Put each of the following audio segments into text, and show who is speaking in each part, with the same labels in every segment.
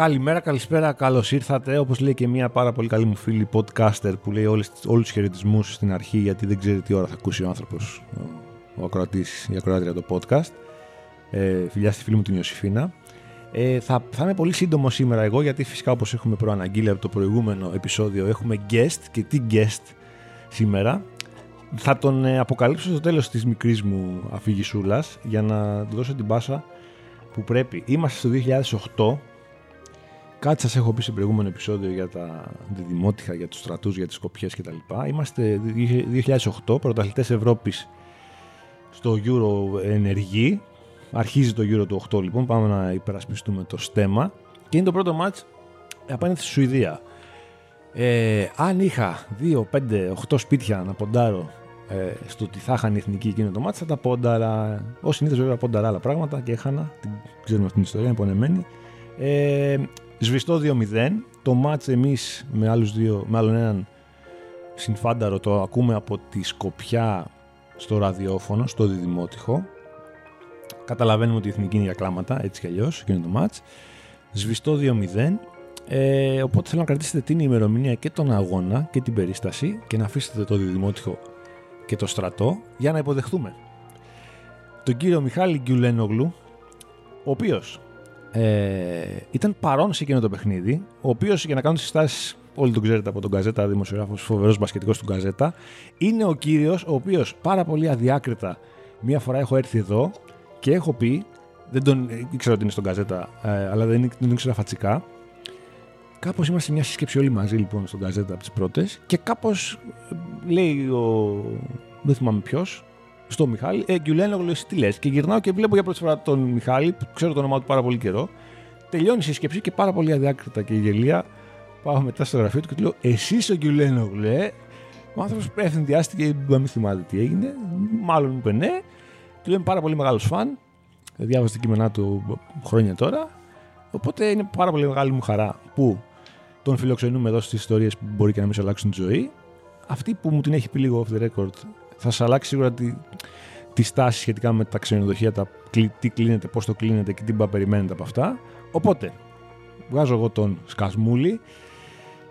Speaker 1: Καλημέρα, καλησπέρα, καλώς ήρθατε. Όπως λέει και μια πάρα πολύ καλή μου φίλη podcaster που λέει όλους τους χαιρετισμούς στην αρχή γιατί δεν ξέρει τι ώρα θα ακούσει ο άνθρωπος, ο, ο ακροατής, η ακροάτρια το podcast. Ε, φιλιά στη φίλη μου την Ιωσήφίνα. Ε, θα, θα είμαι πολύ σύντομο σήμερα εγώ γιατί φυσικά όπως έχουμε προαναγγείλει από το προηγούμενο επεισόδιο έχουμε guest και τι guest σήμερα. Θα τον ε, αποκαλύψω στο τέλος της μικρής μου αφηγησούλας για να του δώσω την πάσα που πρέπει. Είμαστε στο 2008 Κάτι σας έχω πει σε προηγούμενο επεισόδιο για τα δημότυχα, για τους στρατούς, για τις κοπιέ κτλ. Είμαστε 2008, πρωταθλητές Ευρώπης στο Euro ενεργή. Αρχίζει το Euro του 8 λοιπόν, πάμε να υπερασπιστούμε το στέμα. Και είναι το πρώτο μάτς απέναντι στη Σουηδία. Ε, αν είχα 2, 5, 8 σπίτια να ποντάρω ε, στο ότι θα είχαν η εθνική εκείνο το μάτς, θα τα πόνταρα. Ω συνήθως βέβαια πόνταρα άλλα πράγματα και έχανα. Την, ξέρουμε αυτήν την ιστορία, είναι πονεμένη. Ε, Σβηστό 2-0. Το μάτς εμείς με, άλλους δύο, με άλλον έναν συμφάνταρο το ακούμε από τη Σκοπιά στο ραδιόφωνο, στο διδημότυχο. Καταλαβαίνουμε ότι η εθνική είναι για κλάματα, έτσι κι αλλιώς, εκείνο το μάτς. Σβηστό 2-0. Ε, οπότε θέλω να κρατήσετε την ημερομηνία και τον αγώνα και την περίσταση και να αφήσετε το διδημότυχο και το στρατό για να υποδεχτούμε τον κύριο Μιχάλη Γκιουλένογλου, ο οποίος ε, ήταν παρόν σε εκείνο το παιχνίδι, ο οποίος για να κάνω τις συστάσεις, όλοι τον ξέρετε από τον Καζέτα, δημοσιογράφος, φοβερός μπασκετικός του Καζέτα, είναι ο κύριος ο οποίος πάρα πολύ αδιάκριτα μία φορά έχω έρθει εδώ και έχω πει, δεν τον ήξερα ότι είναι στον Καζέτα, ε, αλλά δεν, δεν τον ήξερα φατσικά. Κάπως είμαστε σε μια σύσκεψη όλοι μαζί λοιπόν στον Καζέτα από τις πρώτες και κάπως ε, λέει ο. Δεν θυμάμαι ποιος, στο Μιχάλη, ε, Γκιουλένογλου, εσύ τι λες; Και γυρνάω και βλέπω για πρώτη φορά τον Μιχάλη, που ξέρω το όνομά του πάρα πολύ καιρό. Τελειώνει η σύσκεψη και πάρα πολύ αδιάκριτα και γελία. Πάω μετά στο γραφείο του και του λέω: Εσύ ο Γκιουλένογλου, ε; Ο άνθρωπος ευθυνδιάστηκε, δεν μην θυμάται τι έγινε. Μάλλον μου είπε ναι. Του λέω: Είμαι πάρα πολύ μεγάλος φαν. Διάβασα τα κείμενά του χρόνια τώρα. Οπότε είναι πάρα πολύ μεγάλη μου χαρά που τον φιλοξενούμε εδώ στις ιστορίες που μπορεί και να μην σε αλλάξουν τη ζωή. Αυτή που μου την έχει πει λίγο off the record θα σα αλλάξει σίγουρα τη, τη στάση σχετικά με τα ξενοδοχεία, τα, τι κλείνεται, πώς το κλείνεται και τι μπα περιμένετε από αυτά. Οπότε, βγάζω εγώ τον Σκασμούλη.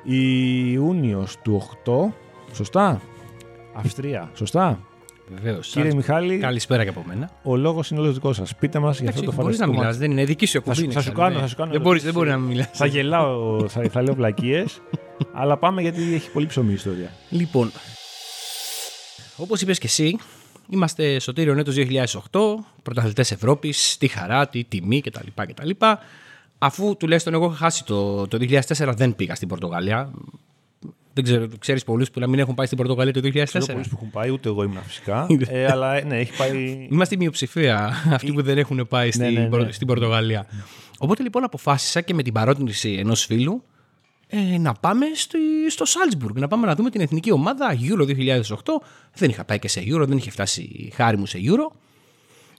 Speaker 1: Ιούνιος του 8, σωστά; Αυστρία, σωστά;
Speaker 2: Βεβαίως.
Speaker 1: Κύριε Μιχάλη.
Speaker 2: Καλησπέρα και από μένα.
Speaker 1: Ο λόγος είναι όλος δικός σας. Πείτε μας για αυτό το φανταστικό.
Speaker 2: Δεν να μιλάς, δεν είναι δική σου εκπομπή.
Speaker 1: Θα, θα, σου κάνω, θα σου κάνω.
Speaker 2: Δεν μπορείς δεν μπορείς να μιλάς.
Speaker 1: Θα γελάω, θα, θα λέω βλακίες. αλλά πάμε γιατί έχει πολύ ψωμί η ιστορία.
Speaker 2: Λοιπόν, Όπως είπες και εσύ, είμαστε στο τύριο έτο 2008, πρωταθλητές Ευρώπης, τη χαρά, τη τιμή κτλ. κτλ. Αφού τουλάχιστον εγώ είχα χάσει το, το 2004, δεν πήγα στην Πορτογαλία. Δεν ξέρω, ξέρεις πολλούς που να μην έχουν πάει στην Πορτογαλία το 2004. Ξέρω
Speaker 1: πολλούς που έχουν πάει, ούτε εγώ ήμουν φυσικά. ε, αλλά ναι, έχει πάει.
Speaker 2: Είμαστε η μειοψηφία αυτοί που δεν έχουν πάει ναι, στην, ναι, ναι. στην Πορτογαλία. Οπότε λοιπόν αποφάσισα και με την παρότρινση ενός φίλου ε, να πάμε στο, στο Σάλτσμπουργκ, να πάμε να δούμε την εθνική ομάδα Euro 2008. Δεν είχα πάει και σε Euro, δεν είχε φτάσει η χάρη μου σε Euro.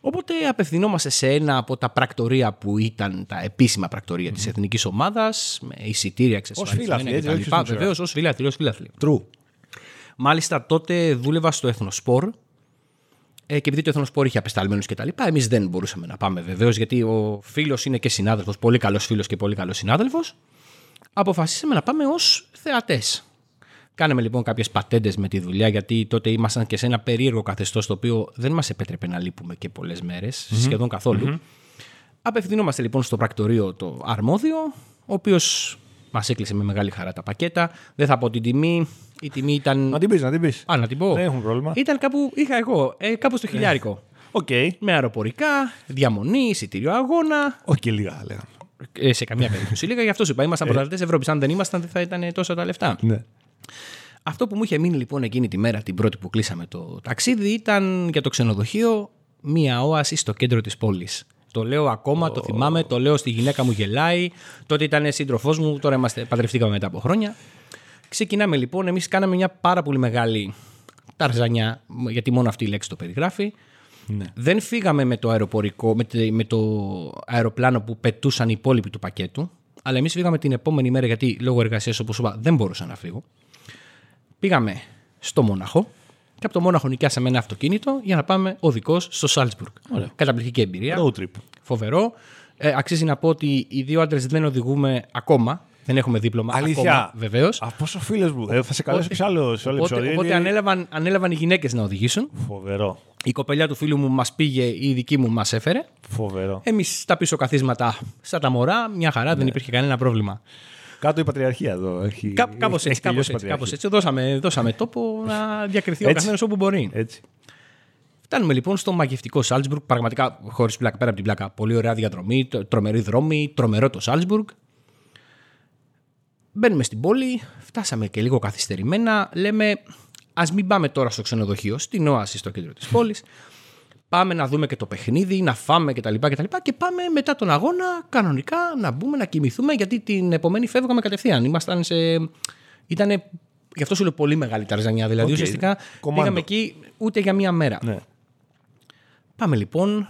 Speaker 2: Οπότε απευθυνόμαστε σε ένα από τα πρακτορία που ήταν τα επίσημα πρακτορία mm. της εθνικής ομάδας, με εισιτήρια εξασφαλισμένα κτλ. Βεβαίως ως φίλαθλοι, ως φίλαθλοι.
Speaker 1: True.
Speaker 2: Μάλιστα τότε δούλευα στο Εθνοσπορ ε, και επειδή το Εθνοσπορ είχε απεσταλμένους κτλ., εμείς δεν μπορούσαμε να πάμε βεβαίως, γιατί ο φίλος είναι και συνάδελφος, πολύ καλός φίλος και πολύ καλός συνάδελφος αποφασίσαμε να πάμε ως θεατές. Κάναμε λοιπόν κάποιες πατέντες με τη δουλειά, γιατί τότε ήμασταν και σε ένα περίεργο καθεστώς το οποίο δεν μας επέτρεπε να λείπουμε και πολλές μέρες, mm-hmm. σχεδόν καθόλου. Mm-hmm. Απευθυνόμαστε λοιπόν στο πρακτορείο το αρμόδιο, ο οποίος μας έκλεισε με μεγάλη χαρά τα πακέτα. Δεν θα πω την τιμή. Η τιμή ήταν.
Speaker 1: Να την πεις, να την πεις.
Speaker 2: Α, να την πω.
Speaker 1: Δεν έχουν πρόβλημα.
Speaker 2: Ήταν κάπου, είχα εγώ, ε, κάπου στο χιλιάρικο.
Speaker 1: Okay.
Speaker 2: Με αεροπορικά, διαμονή, εισιτήριο αγώνα.
Speaker 1: Όχι και λίγα, λέγαμε.
Speaker 2: Ε, σε καμία περίπτωση. Λίγα γι' αυτό σου είπα. Ήμασταν ε. πρωταθλητές Ευρώπης. Αν δεν ήμασταν, δεν θα ήταν τόσο τα λεφτά.
Speaker 1: Ναι.
Speaker 2: Αυτό που μου είχε μείνει λοιπόν εκείνη τη μέρα, την πρώτη που κλείσαμε το ταξίδι, ήταν για το ξενοδοχείο μία όαση στο κέντρο της πόλης. Το λέω ακόμα, το θυμάμαι, το λέω στη γυναίκα μου γελάει. Τότε ήταν σύντροφός μου, τώρα είμαστε, παντρευτήκαμε μετά από χρόνια. Ξεκινάμε λοιπόν, εμείς κάναμε μια πάρα πολύ μεγάλη ταρζανιά, γιατί μόνο αυτή η λέξη το περιγράφει. Ναι. Δεν φύγαμε με το αεροπορικό, με το αεροπλάνο που πετούσαν οι υπόλοιποι του πακέτου, αλλά εμείς φύγαμε την επόμενη μέρα γιατί λόγω εργασίας, όπως είπα, δεν μπορούσα να φύγω. Πήγαμε στο Μόναχο και από το Μόναχο νοικιάσαμε ένα αυτοκίνητο για να πάμε οδικό στο Σάλτσμπουργκ. Καταπληκτική εμπειρία.
Speaker 1: Road trip.
Speaker 2: Φοβερό. Ε, αξίζει να πω ότι οι δύο άντρες δεν οδηγούμε ακόμα. Δεν έχουμε δίπλωμα.
Speaker 1: Αλήθεια.
Speaker 2: Ακόμα, βεβαίως.
Speaker 1: Αυτό ο φίλο μου. Ε, θα σε καλέσω σε άλλο, σε άλλο
Speaker 2: Οπότε,
Speaker 1: επεισόδιο.
Speaker 2: οπότε
Speaker 1: Είναι
Speaker 2: ανέλαβαν, ανέλαβαν οι γυναίκες να οδηγήσουν.
Speaker 1: Φοβερό.
Speaker 2: Η κοπελιά του φίλου μου μας πήγε, η δική μου μας έφερε.
Speaker 1: Φοβερό.
Speaker 2: Εμείς στα πίσω καθίσματα, σαν τα μωρά, μια χαρά,
Speaker 1: Ναι.
Speaker 2: δεν υπήρχε κανένα πρόβλημα.
Speaker 1: Κάτω η πατριαρχία εδώ. Έχει,
Speaker 2: Κά, κάπως
Speaker 1: έχει
Speaker 2: έτσι, κάπως
Speaker 1: τελειώσει η
Speaker 2: έτσι, κάπως
Speaker 1: πατριαρχία.
Speaker 2: έτσι. Δώσαμε, δώσαμε τόπο να διακριθεί ο
Speaker 1: Έτσι.
Speaker 2: καθένας όπου μπορεί.
Speaker 1: Έτσι.
Speaker 2: Φτάνουμε λοιπόν στο μαγευτικό Σάλτσμπουργκ. Πραγματικά, χωρίς πλάκα, πέρα από την πλάκα, πολύ ωραία διαδρομή, τ- τρομερή δρόμη, τρομερό το Σάλτσμπουργκ. Μπαίνουμε στην πόλη, φτάσαμε και λίγο καθυστερημένα. Λέμε, ας μην πάμε τώρα στο ξενοδοχείο, στην Όαση στο κέντρο της πόλης. Πάμε να δούμε και το παιχνίδι, να φάμε κτλ. Και, και πάμε μετά τον αγώνα κανονικά να μπούμε να κοιμηθούμε γιατί την επομένη φεύγαμε κατευθείαν. Ήμασταν σε. Ήτανε, γι' αυτό σου λέω πολύ μεγάλη ταρζανιά. Δηλαδή
Speaker 1: Οκ.
Speaker 2: ουσιαστικά
Speaker 1: Κομμάντο.
Speaker 2: πήγαμε εκεί ούτε για μία μέρα.
Speaker 1: Ναι.
Speaker 2: Πάμε λοιπόν.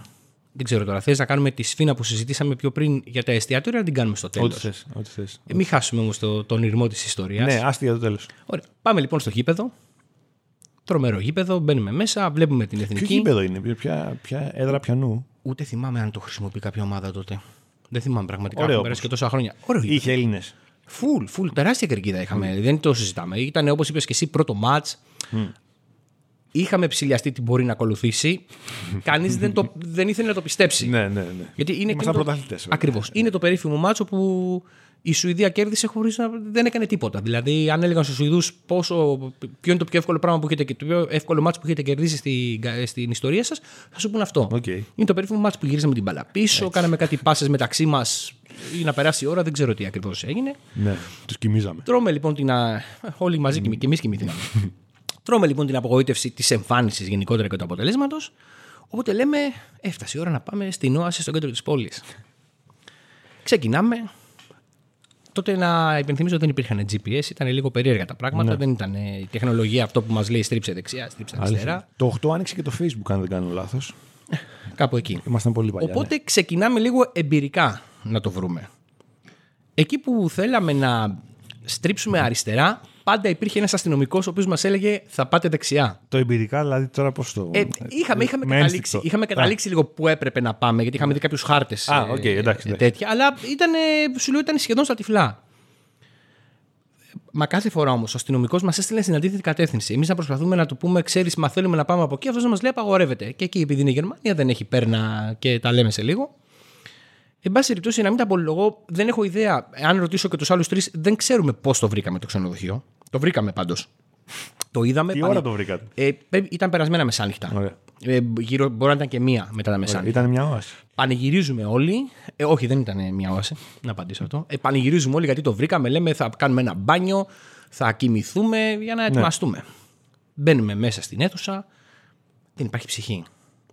Speaker 2: Δεν ξέρω τώρα, θες να κάνουμε τη σφήνα που συζητήσαμε πιο πριν για τα εστιατόρια, να την κάνουμε στο τέλος;
Speaker 1: Ό,τι θες. Ό,τι θες.
Speaker 2: Ε, μην χάσουμε όμως το, τον ειρμό της ιστορίας.
Speaker 1: Ναι, άστι για το τέλος.
Speaker 2: Ωραία. Πάμε λοιπόν στο γήπεδο. Τρομερό γήπεδο, μπαίνουμε μέσα, βλέπουμε την
Speaker 1: Ποιο
Speaker 2: εθνική.
Speaker 1: γήπεδο είναι, ποια, ποια, ποια έδρα πιανού;
Speaker 2: Ούτε θυμάμαι αν το χρησιμοποιεί κάποια ομάδα τότε. Δεν θυμάμαι πραγματικά.
Speaker 1: Ωραίο
Speaker 2: Έχουν περάσει και τόσα χρόνια. Ωραίο γήπεδο.
Speaker 1: Είχε Έλληνες.
Speaker 2: Φουλ, φουλ, τεράστια κερκίδα είχαμε. Δεν το συζητάμε. Ήταν όπως είπες και εσύ, πρώτο ματ. Είχαμε ψηλιαστεί τι μπορεί να ακολουθήσει. Κανείς δεν, το- δεν ήθελε να το πιστέψει.
Speaker 1: Ναι, ναι, ναι.
Speaker 2: Γιατί είναι
Speaker 1: Ήμασταν
Speaker 2: εκείνο το-
Speaker 1: πρωταθλητές, βέβαια.
Speaker 2: Ακριβώς. Είναι το περίφημο μάτσο που η Σουηδία κέρδισε χωρίς να δεν έκανε τίποτα. Δηλαδή, αν έλεγαν στους Σουηδούς πόσο, ποιο είναι το πιο εύκολο πράγμα που έχετε, το πιο εύκολο μάτσο που έχετε κερδίσει στην, στην ιστορία σας, θα σου πούνε αυτό.
Speaker 1: Οκ.
Speaker 2: Είναι το περίφημο ματς όπου γυρίσαμε την μπάλα πίσω, κάναμε κάτι πάσες μεταξύ μας ή να περάσει η ώρα, δεν ξέρω τι ακριβώς έγινε.
Speaker 1: ναι. Τους κοιμίζαμε.
Speaker 2: Τρώμε λοιπόν την. α, Όλοι μαζί και εμείς κοιμηθήκαμε. Τρώμε λοιπόν την απογοήτευση της εμφάνισης γενικότερα και του αποτελέσματος. Οπότε λέμε, έφτασε η ώρα να πάμε στην Όαση στο κέντρο της πόλης. Ξεκινάμε. Τότε να υπενθυμίζω δεν υπήρχαν GPS, ήταν λίγο περίεργα τα πράγματα. Δεν ήταν ε, η τεχνολογία αυτό που μας λέει στρίψε δεξιά, στρίψε αριστερά.
Speaker 1: Το 8 άνοιξε και το Facebook, αν δεν κάνω λάθος.
Speaker 2: Κάπου εκεί.
Speaker 1: Ήμασταν πολύ παλιά.
Speaker 2: Οπότε ξεκινάμε λίγο εμπειρικά να το βρούμε. Εκεί που θέλαμε να στρίψουμε αριστερά, πάντα υπήρχε ένας αστυνομικός ο οποίος μας έλεγε θα πάτε δεξιά.
Speaker 1: ναι. Το εμπειρικά, δηλαδή τώρα πώς το.
Speaker 2: Ε, είχαμε είχαμε
Speaker 1: με
Speaker 2: καταλήξει,
Speaker 1: ένστικτο.
Speaker 2: είχαμε καταλήξει λίγο που έπρεπε να πάμε, γιατί είχαμε δει κάποιους χάρτες.
Speaker 1: Α, οκ, εντάξει, εντάξει.
Speaker 2: τέτοια. Αλλά ήταν, σου λέω, ήταν σχεδόν στα τυφλά. Μα κάθε φορά όμως ο αστυνομικός μας έστειλε στην αντίθετη κατεύθυνση. Εμείς να προσπαθούμε να του πούμε, ξέρεις, μα θέλουμε να πάμε από εκεί, αυτός να μας λέει απαγορεύεται. Και εκεί, επειδή είναι η Γερμανία, δεν έχει πέρνα και τα λέμε σε λίγο. Εν πάση περιπτώσει, να μην τα απολογώ, δεν έχω ιδέα. Αν ρωτήσω και τους άλλους τρεις, δεν ξέρουμε πώς το βρήκαμε το ξενοδοχείο. Το βρήκαμε πάντως. Το είδαμε.
Speaker 1: Τι
Speaker 2: πανε-
Speaker 1: ώρα το βρήκατε;
Speaker 2: Ε, πρέπει- ήταν περασμένα μεσάνυχτα.
Speaker 1: Ωραία.
Speaker 2: Ε, γύρω, μπορεί να ήταν και μία μετά τα μεσάνυχτα.
Speaker 1: Ήταν μια όαση.
Speaker 2: Πανηγυρίζουμε όλοι. Ε, όχι, δεν ήταν μία όαση. Να απαντήσω αυτό. Ε, πανηγυρίζουμε όλοι γιατί το βρήκαμε. Λέμε θα κάνουμε ένα μπάνιο, θα κοιμηθούμε για να ετοιμαστούμε. Μπαίνουμε μέσα στην αίθουσα. Δεν υπάρχει ψυχή.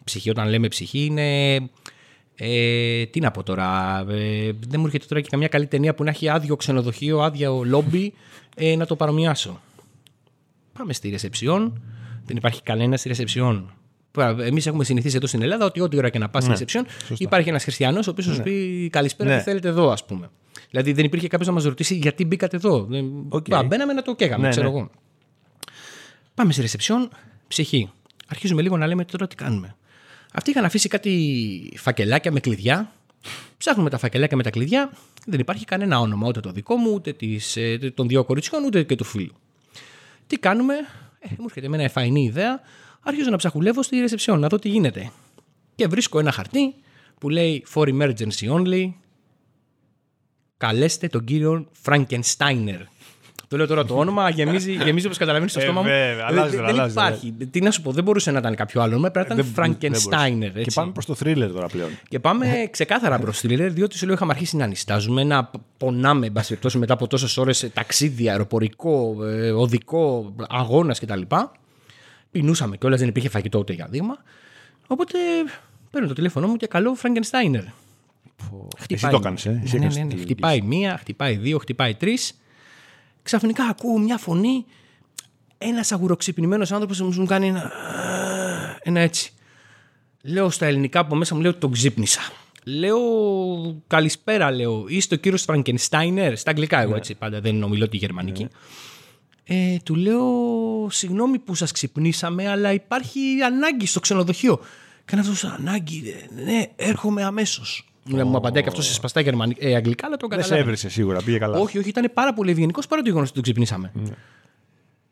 Speaker 2: Ψυχή, όταν λέμε ψυχή, είναι. Ε, τι να πω τώρα. Ε, δεν μου έρχεται τώρα και καμιά καλή ταινία που να έχει άδειο ξενοδοχείο, άδειο λόμπι ε, να το παρομοιάσω. Πάμε στη ρεσεψιόν. Δεν υπάρχει κανένας στη ρεσεψιόν. Εμείς έχουμε συνηθίσει εδώ στην Ελλάδα ότι ό,τι ώρα και να πας στη ρεσεψιόν υπάρχει ένας χριστιανός ο οποίος θα σου πει Καλησπέρα,
Speaker 1: Ναι.
Speaker 2: τι θέλετε εδώ, ας πούμε. Δηλαδή δεν υπήρχε κάποιος να μας ρωτήσει γιατί μπήκατε εδώ; Δεν-
Speaker 1: Οκ.
Speaker 2: Α, Μπαίναμε να το καίγαμε,
Speaker 1: Ναι,
Speaker 2: ξέρω
Speaker 1: ναι.
Speaker 2: εγώ. Πάμε στη ρεσεψιόν, ψυχή. Αρχίζουμε λίγο να λέμε τώρα τι κάνουμε. Αυτοί είχαν αφήσει κάτι φακελάκια με κλειδιά. Ψάχνουμε τα φακελάκια με τα κλειδιά. Δεν υπάρχει κανένα όνομα, ούτε το δικό μου, ούτε της, ε, των δύο κοριτσιών, ούτε και του φίλου. Τι κάνουμε, ε, μου έρχεται εμένα εφαϊνή ιδέα. Αρχίζω να ψαχουλεύω στη ρεσεψιόν, να δω τι γίνεται. Και βρίσκω ένα χαρτί που λέει For emergency only. Καλέστε τον κύριο Frankensteiner. Το λέω τώρα το όνομα, γεμίζει, γεμίζει όπως καταλαβαίνεις στο
Speaker 1: Ε,
Speaker 2: στόμα μου.
Speaker 1: βέβαια, αλλάζει,
Speaker 2: δεν,
Speaker 1: αλλάζει,
Speaker 2: δεν υπάρχει. Τι να σου πω, δεν μπορούσε να ήταν κάποιο άλλο όνομα, πρέπει να ήταν Frankensteiner.
Speaker 1: Και
Speaker 2: έτσι.
Speaker 1: πάμε προς το thriller τώρα πλέον.
Speaker 2: Και πάμε ξεκάθαρα προς thriller, διότι σου λέω είχαμε αρχίσει να ανιστάζουμε, να πονάμε, εν πάση περιπτώσει, μετά από τόσες ώρες ταξίδια, αεροπορικό, ε, οδικό, αγώνας κτλ. Πεινούσαμε κιόλας, δεν υπήρχε φαγητό ούτε για δείγμα. Οπότε παίρνω το τηλέφωνο μου και καλώ Frankensteiner.
Speaker 1: Εσύ το έκανες, ε. Εσύ
Speaker 2: Ναι, ναι,
Speaker 1: έκανες
Speaker 2: ναι, ναι.
Speaker 1: τη-
Speaker 2: Χτυπάει μία, χτυπάει δύο, χτυπάει τρεις. Ξαφνικά ακούω μια φωνή. Ένας αγουροξυπνημένος άνθρωπος μου κάνει ένα. Ένα έτσι. Λέω στα ελληνικά από μέσα μου, λέω τον ξύπνησα. Λέω καλησπέρα, λέω. Είστε ο κύριος Φραγκενστάινερ. Στα αγγλικά, εγώ έτσι πάντα δεν ομιλώ τη γερμανική. Ε, του λέω, συγγνώμη που σας ξυπνήσαμε, αλλά υπάρχει ανάγκη στο ξενοδοχείο. Και αυτό ανάγκη, ε, ναι, έρχομαι αμέσως. Oh. Μου απαντάει και αυτός σε σπαστά γερμανι... ε, αγγλικά, αλλά τον
Speaker 1: Δεν σε
Speaker 2: καταλάβαινε.
Speaker 1: έβρισε σίγουρα, πήγε καλά.
Speaker 2: Όχι, όχι, ήταν πάρα πολύ ευγενικός παρά το γεγονός ότι τον ξυπνήσαμε.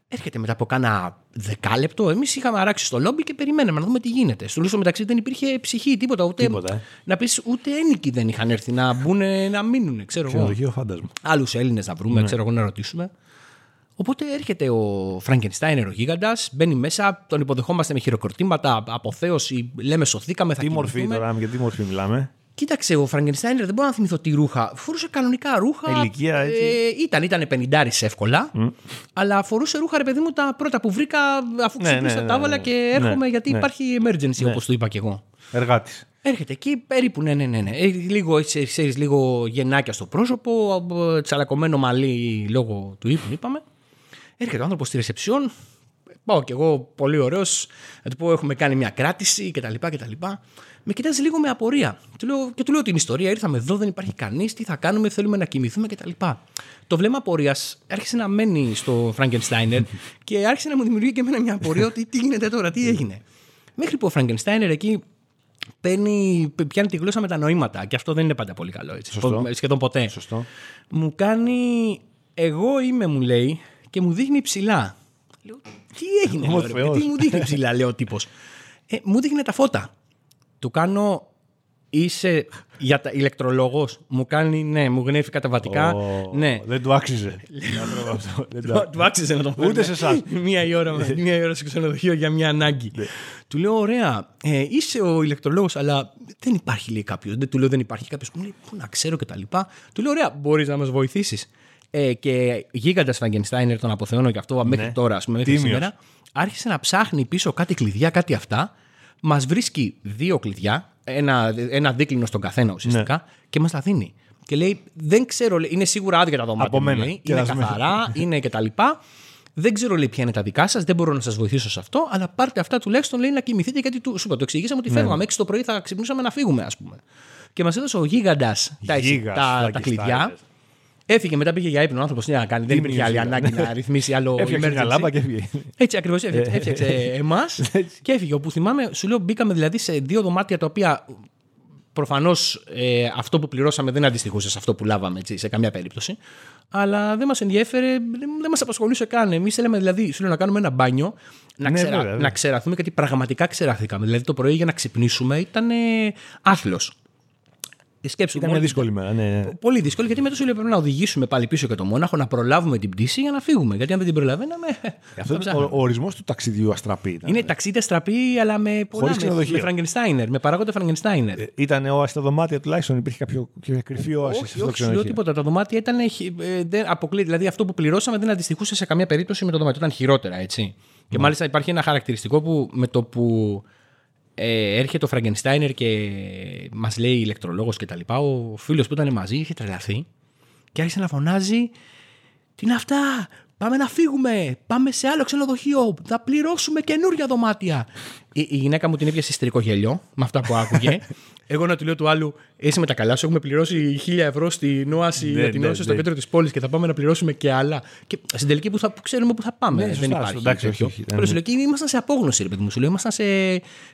Speaker 2: Έρχεται μετά από κάνα δεκάλεπτο. Εμείς είχαμε αράξει στο λόμπι και περιμέναμε να δούμε τι γίνεται. Στο λούσο μεταξύ δεν υπήρχε ψυχή, τίποτα. Ούτε,
Speaker 1: Τίποτα, ε.
Speaker 2: Να πεις ούτε ένικοι δεν είχαν έρθει να μπουν να μείνουν, ξέρω εγώ.
Speaker 1: Ξενοδοχείο φάντασμα.
Speaker 2: Άλλους Έλληνες να
Speaker 1: Ναι.
Speaker 2: βρούμε, ξέρω εγώ να ρωτήσουμε. Οπότε έρχεται ο Φραγκενστάινερ ο γίγαντας, μπαίνει μέσα, τον υποδεχόμαστε με χειροκροτήματα, αποθέωση, λέμε σωθήκαμε, θα
Speaker 1: Τι μορφή
Speaker 2: κοιμηθούμε.
Speaker 1: τώρα, για τι μορφή μιλάμε.
Speaker 2: Κοίταξε, ο Φραγκενστάινερ δεν μπορώ να θυμηθώ τι ρούχα. Φορούσε κανονικά ρούχα.
Speaker 1: Ηλικία, έτσι.
Speaker 2: Ε, ήταν, ήταν 50 εύκολα. Αλλά φορούσε ρούχα, ρε παιδί μου, τα πρώτα που βρήκα αφού
Speaker 1: Ναι,
Speaker 2: ξύπνησα
Speaker 1: ναι, ναι,
Speaker 2: τα έβαλα
Speaker 1: ναι.
Speaker 2: και έρχομαι
Speaker 1: Ναι,
Speaker 2: γιατί
Speaker 1: ναι.
Speaker 2: υπάρχει emergency, όπως το είπα και εγώ.
Speaker 1: Εργάτης.
Speaker 2: Έρχεται εκεί περίπου, ναι, ναι, ναι. ναι. Ε, Λίγο, έτσι, ξέρεις, λίγο γεννάκια στο πρόσωπο, ε, τσαλακωμένο μαλλί λόγω του ύπνου, είπαμε. Έρχεται ο άνθρωπος στη ρεσεψιόν. Πάω κι εγώ πολύ ωραίος. Να του πω: Έχουμε κάνει μια κράτηση κτλ. κτλ. Με κοιτάζει λίγο με απορία. Του λέω, και του λέω την ιστορία. Ήρθαμε εδώ, δεν υπάρχει κανείς. Τι θα κάνουμε, θέλουμε να κοιμηθούμε κτλ. Το βλέμμα απορίας άρχισε να μένει στο Φραγκενστάινερ και άρχισε να μου δημιουργεί και εμένα μια απορία ότι τι γίνεται τώρα, τι έγινε. Μέχρι που ο Φραγκενστάινερ εκεί παίρνει, πιάνει τη γλώσσα με τα νοήματα. Και αυτό δεν είναι πάντα πολύ καλό. Έτσι.
Speaker 1: Σωστό.
Speaker 2: Πο- Σχεδόν ποτέ.
Speaker 1: Σωστό.
Speaker 2: Μου κάνει. Εγώ είμαι, μου λέει, και μου δείχνει ψηλά. Λέω, τι έγινε,
Speaker 1: Ο
Speaker 2: λέω, ρε,
Speaker 1: Θεός.
Speaker 2: τι μου δείχνει ψηλά, λέει ο τύπος. Ε, μου δείχνει τα φώτα. Του κάνω. Είσαι για τα ηλεκτρολόγος. Μου κάνει, ναι, μου γνέφει καταβατικά.
Speaker 1: Ω,
Speaker 2: Ναι.
Speaker 1: Δεν του άξιζε. τον άνθρωπο αυτό. Δεν του-
Speaker 2: Του άξιζε να τον φέρει.
Speaker 1: Ούτε σε εσάς.
Speaker 2: μία, η ώρα, μία η ώρα στο ξενοδοχείο για μια ανάγκη. του λέω, ωραία, ε, είσαι ο ηλεκτρολόγος, αλλά δεν υπάρχει λέει κάποιος. Δεν του λέω, δεν υπάρχει κάποιος. Μου λέει, πού να ξέρω κτλ. Του λέω, ωραία, μπορείς να μας βοηθήσεις. Ε, και γίγαντας Φραγκενστάινερ, τον αποθεώνω και αυτό μέχρι τώρα, ας πούμε, μέχρι
Speaker 1: Τίμιος.
Speaker 2: σήμερα, άρχισε να ψάχνει πίσω κάτι κλειδιά, κάτι αυτά. Μας βρίσκει δύο κλειδιά, ένα, ένα δίκλινο στον καθένα ουσιαστικά, και μας τα δίνει. Και λέει, δεν ξέρω, λέει, είναι σίγουρα άδεια τα δωμάτια.
Speaker 1: Από
Speaker 2: μου,
Speaker 1: μένα.
Speaker 2: λέει, είναι
Speaker 1: Κερασμένα.
Speaker 2: καθαρά, είναι και τα λοιπά. Δεν ξέρω λέει ποια είναι τα δικά σας, δεν μπορώ να σας βοηθήσω σε αυτό, αλλά πάρτε αυτά τουλάχιστον λέει να κοιμηθείτε γιατί του, σου είπα, το εξηγήσαμε
Speaker 1: Ναι.
Speaker 2: ότι φεύγαμε. 6 το πρωί θα ξυπνούσαμε να φύγουμε, ας πούμε. Και μας έδωσε ο γίγαντας τα,
Speaker 1: Γίγας,
Speaker 2: τα, τα
Speaker 1: Φραγκενστάινερ.
Speaker 2: κλειδιά. Έφυγε μετά πήγε για ύπνο ο άνθρωπος. Τι να κάνει, δεν υπήρχε άλλη
Speaker 1: μοιάζει,
Speaker 2: ανάγκη να ρυθμίσει άλλο
Speaker 1: Έφτιαξε μια
Speaker 2: emergency.
Speaker 1: λάμπα και έφυγε.
Speaker 2: Έτσι ακριβώς έφτιαξε, έφτιαξε εμάς και έφυγε. Όπου θυμάμαι, σου λέω, μπήκαμε δηλαδή σε δύο δωμάτια τα οποία προφανώς ε, αυτό που πληρώσαμε δεν αντιστοιχούσε σε αυτό που λάβαμε έτσι, σε καμία περίπτωση. Αλλά δεν μας ενδιέφερε, δεν, δεν μας απασχολούσε καν. Εμείς θέλαμε δηλαδή σου λέω, να κάνουμε ένα μπάνιο, να,
Speaker 1: Ναι,
Speaker 2: ξερα,
Speaker 1: βέβαια, βέβαια.
Speaker 2: να ξεραθούμε, γιατί πραγματικά ξεραθήκαμε. Δηλαδή το πρωί για να ξυπνήσουμε ήταν ε, άθλος. Σκέψου,
Speaker 1: Ήταν μια
Speaker 2: μόλις-
Speaker 1: δύσκολη μέρα. Ναι.
Speaker 2: Πολύ δύσκολη γιατί μετά σου λέει πρέπει να οδηγήσουμε πάλι πίσω και το Μόναχο, να προλάβουμε την πτήση για να φύγουμε. Γιατί αν δεν την προλαβαίναμε.
Speaker 1: Αυτό
Speaker 2: θα
Speaker 1: ήταν ο, ο ορισμός του ταξιδιού αστραπή. ήταν.
Speaker 2: είναι ταξίδια στραπή, αλλά με πολλά.
Speaker 1: Χωρίς
Speaker 2: Με,
Speaker 1: ξενοδοχείο.
Speaker 2: με Φραγκενστάινερ, με παράγοντα Φραγκενστάινερ.
Speaker 1: Ε, Ήταν όαση στα δωμάτια τουλάχιστον. Υπήρχε κάποιο κάποια κρυφή όαση σε
Speaker 2: όχι,
Speaker 1: αυτό το
Speaker 2: όχι, σου λέω
Speaker 1: ξενοδοχείο.
Speaker 2: τίποτα. Τα δωμάτια ήταν. ε, δεν αποκλεί, δηλαδή αυτό που πληρώσαμε δεν αντιστοιχούσε σε καμία περίπτωση με το δωμάτιο. Ήταν χειρότερα, έτσι. Και μάλιστα υπάρχει ένα χαρακτηριστικό που με το που ε, έρχεται ο Φραγκενστάινερ και μας λέει ηλεκτρολόγος κτλ. Ο φίλος που ήταν μαζί είχε τρελαθεί και άρχισε να φωνάζει. Τι είναι αυτά! Πάμε να φύγουμε! Πάμε σε άλλο ξενοδοχείο! Θα πληρώσουμε καινούργια δωμάτια! Η, η γυναίκα μου την έπιασε ιστορικό γέλιο με αυτά που άκουγε. Εγώ να του λέω του άλλου: Είσαι με τα καλά σου, έχουμε πληρώσει 1000 ευρώ στην όαση
Speaker 1: Ναι,
Speaker 2: για την
Speaker 1: ναι,
Speaker 2: όαση στο
Speaker 1: ναι.
Speaker 2: κέντρο της πόλης και θα πάμε να πληρώσουμε και άλλα. Και στην τελική που, θα, που ξέρουμε που θα πάμε.
Speaker 1: Ναι,
Speaker 2: δεν
Speaker 1: σωστά,
Speaker 2: υπάρχει.
Speaker 1: εντάξει,
Speaker 2: τέτοιο.
Speaker 1: όχι, όχι,
Speaker 2: Απλώς σου λέω, και ήμασταν σε απόγνωση, ρε παιδί μου. Σου λέω, ήμασταν σε,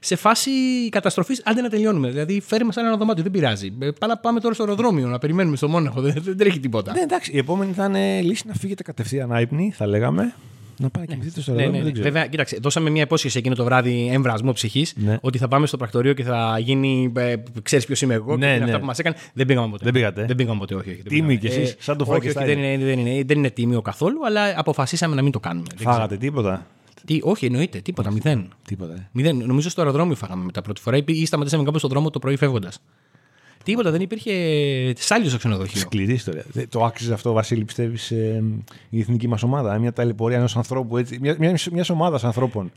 Speaker 2: σε φάση καταστροφής. Άντε να τελειώνουμε. Δηλαδή, φέρει μας ένα δωμάτιο, δεν πειράζει. Ε, Πάμε, να πάμε τώρα στο αεροδρόμιο να περιμένουμε στο Μόναχο. Δεν, δεν τρέχει τίποτα.
Speaker 1: Ναι, εντάξει. Η επόμενη ήταν ε, λύση να φύγετε κατευθείαν άϊπνοι, θα λέγαμε. Να πάει να κοιμηθείτε στο
Speaker 2: Ναι, ναι,
Speaker 1: αεροδρόμιο.
Speaker 2: ναι.
Speaker 1: δεν ξέρω.
Speaker 2: Βέβαια, κοίταξε, δώσαμε μια υπόσχεση εκείνο το βράδυ εμβρασμό ψυχής
Speaker 1: Ναι.
Speaker 2: ότι θα πάμε στο πρακτορείο και θα γίνει. Ε, Ξέρεις ποιος είμαι εγώ
Speaker 1: Ναι,
Speaker 2: και τι είναι
Speaker 1: ναι.
Speaker 2: αυτά που μας έκανε. Δεν πήγαμε ποτέ.
Speaker 1: Δεν πήγατε.
Speaker 2: Δεν πήγαμε ποτέ, όχι. όχι δεν
Speaker 1: Τίμοι
Speaker 2: πήγαμε.
Speaker 1: κι εσείς, σαν το
Speaker 2: όχι, όχι,
Speaker 1: Frankenstein.
Speaker 2: δεν είναι, δεν, είναι, δεν είναι τίμιο καθόλου, αλλά αποφασίσαμε να μην το κάνουμε. Δεν
Speaker 1: Φάγατε τίποτα;
Speaker 2: ξέρω. Τι, όχι, εννοείται, τίποτα, μηδέν.
Speaker 1: Τίποτα. ε.
Speaker 2: Μηδέν. Νομίζω στο αεροδρόμιο φάγαμε μετά πρώτη φορά ή, ή σταματήσαμε κάπου στον δρόμο το πρωί φεύγοντας. Τίποτα, δεν υπήρχε σάλιο στο ξενοδοχείο.
Speaker 1: Σκληρή ιστορία. Δεν- Το άξιζε αυτό, Βασίλη, πιστεύεις, η εθνική μας ομάδα; Μια ταλαιπωρία ενός ανθρώπου έτσι. Μια μιας, μιας ομάδας ανθρώπων.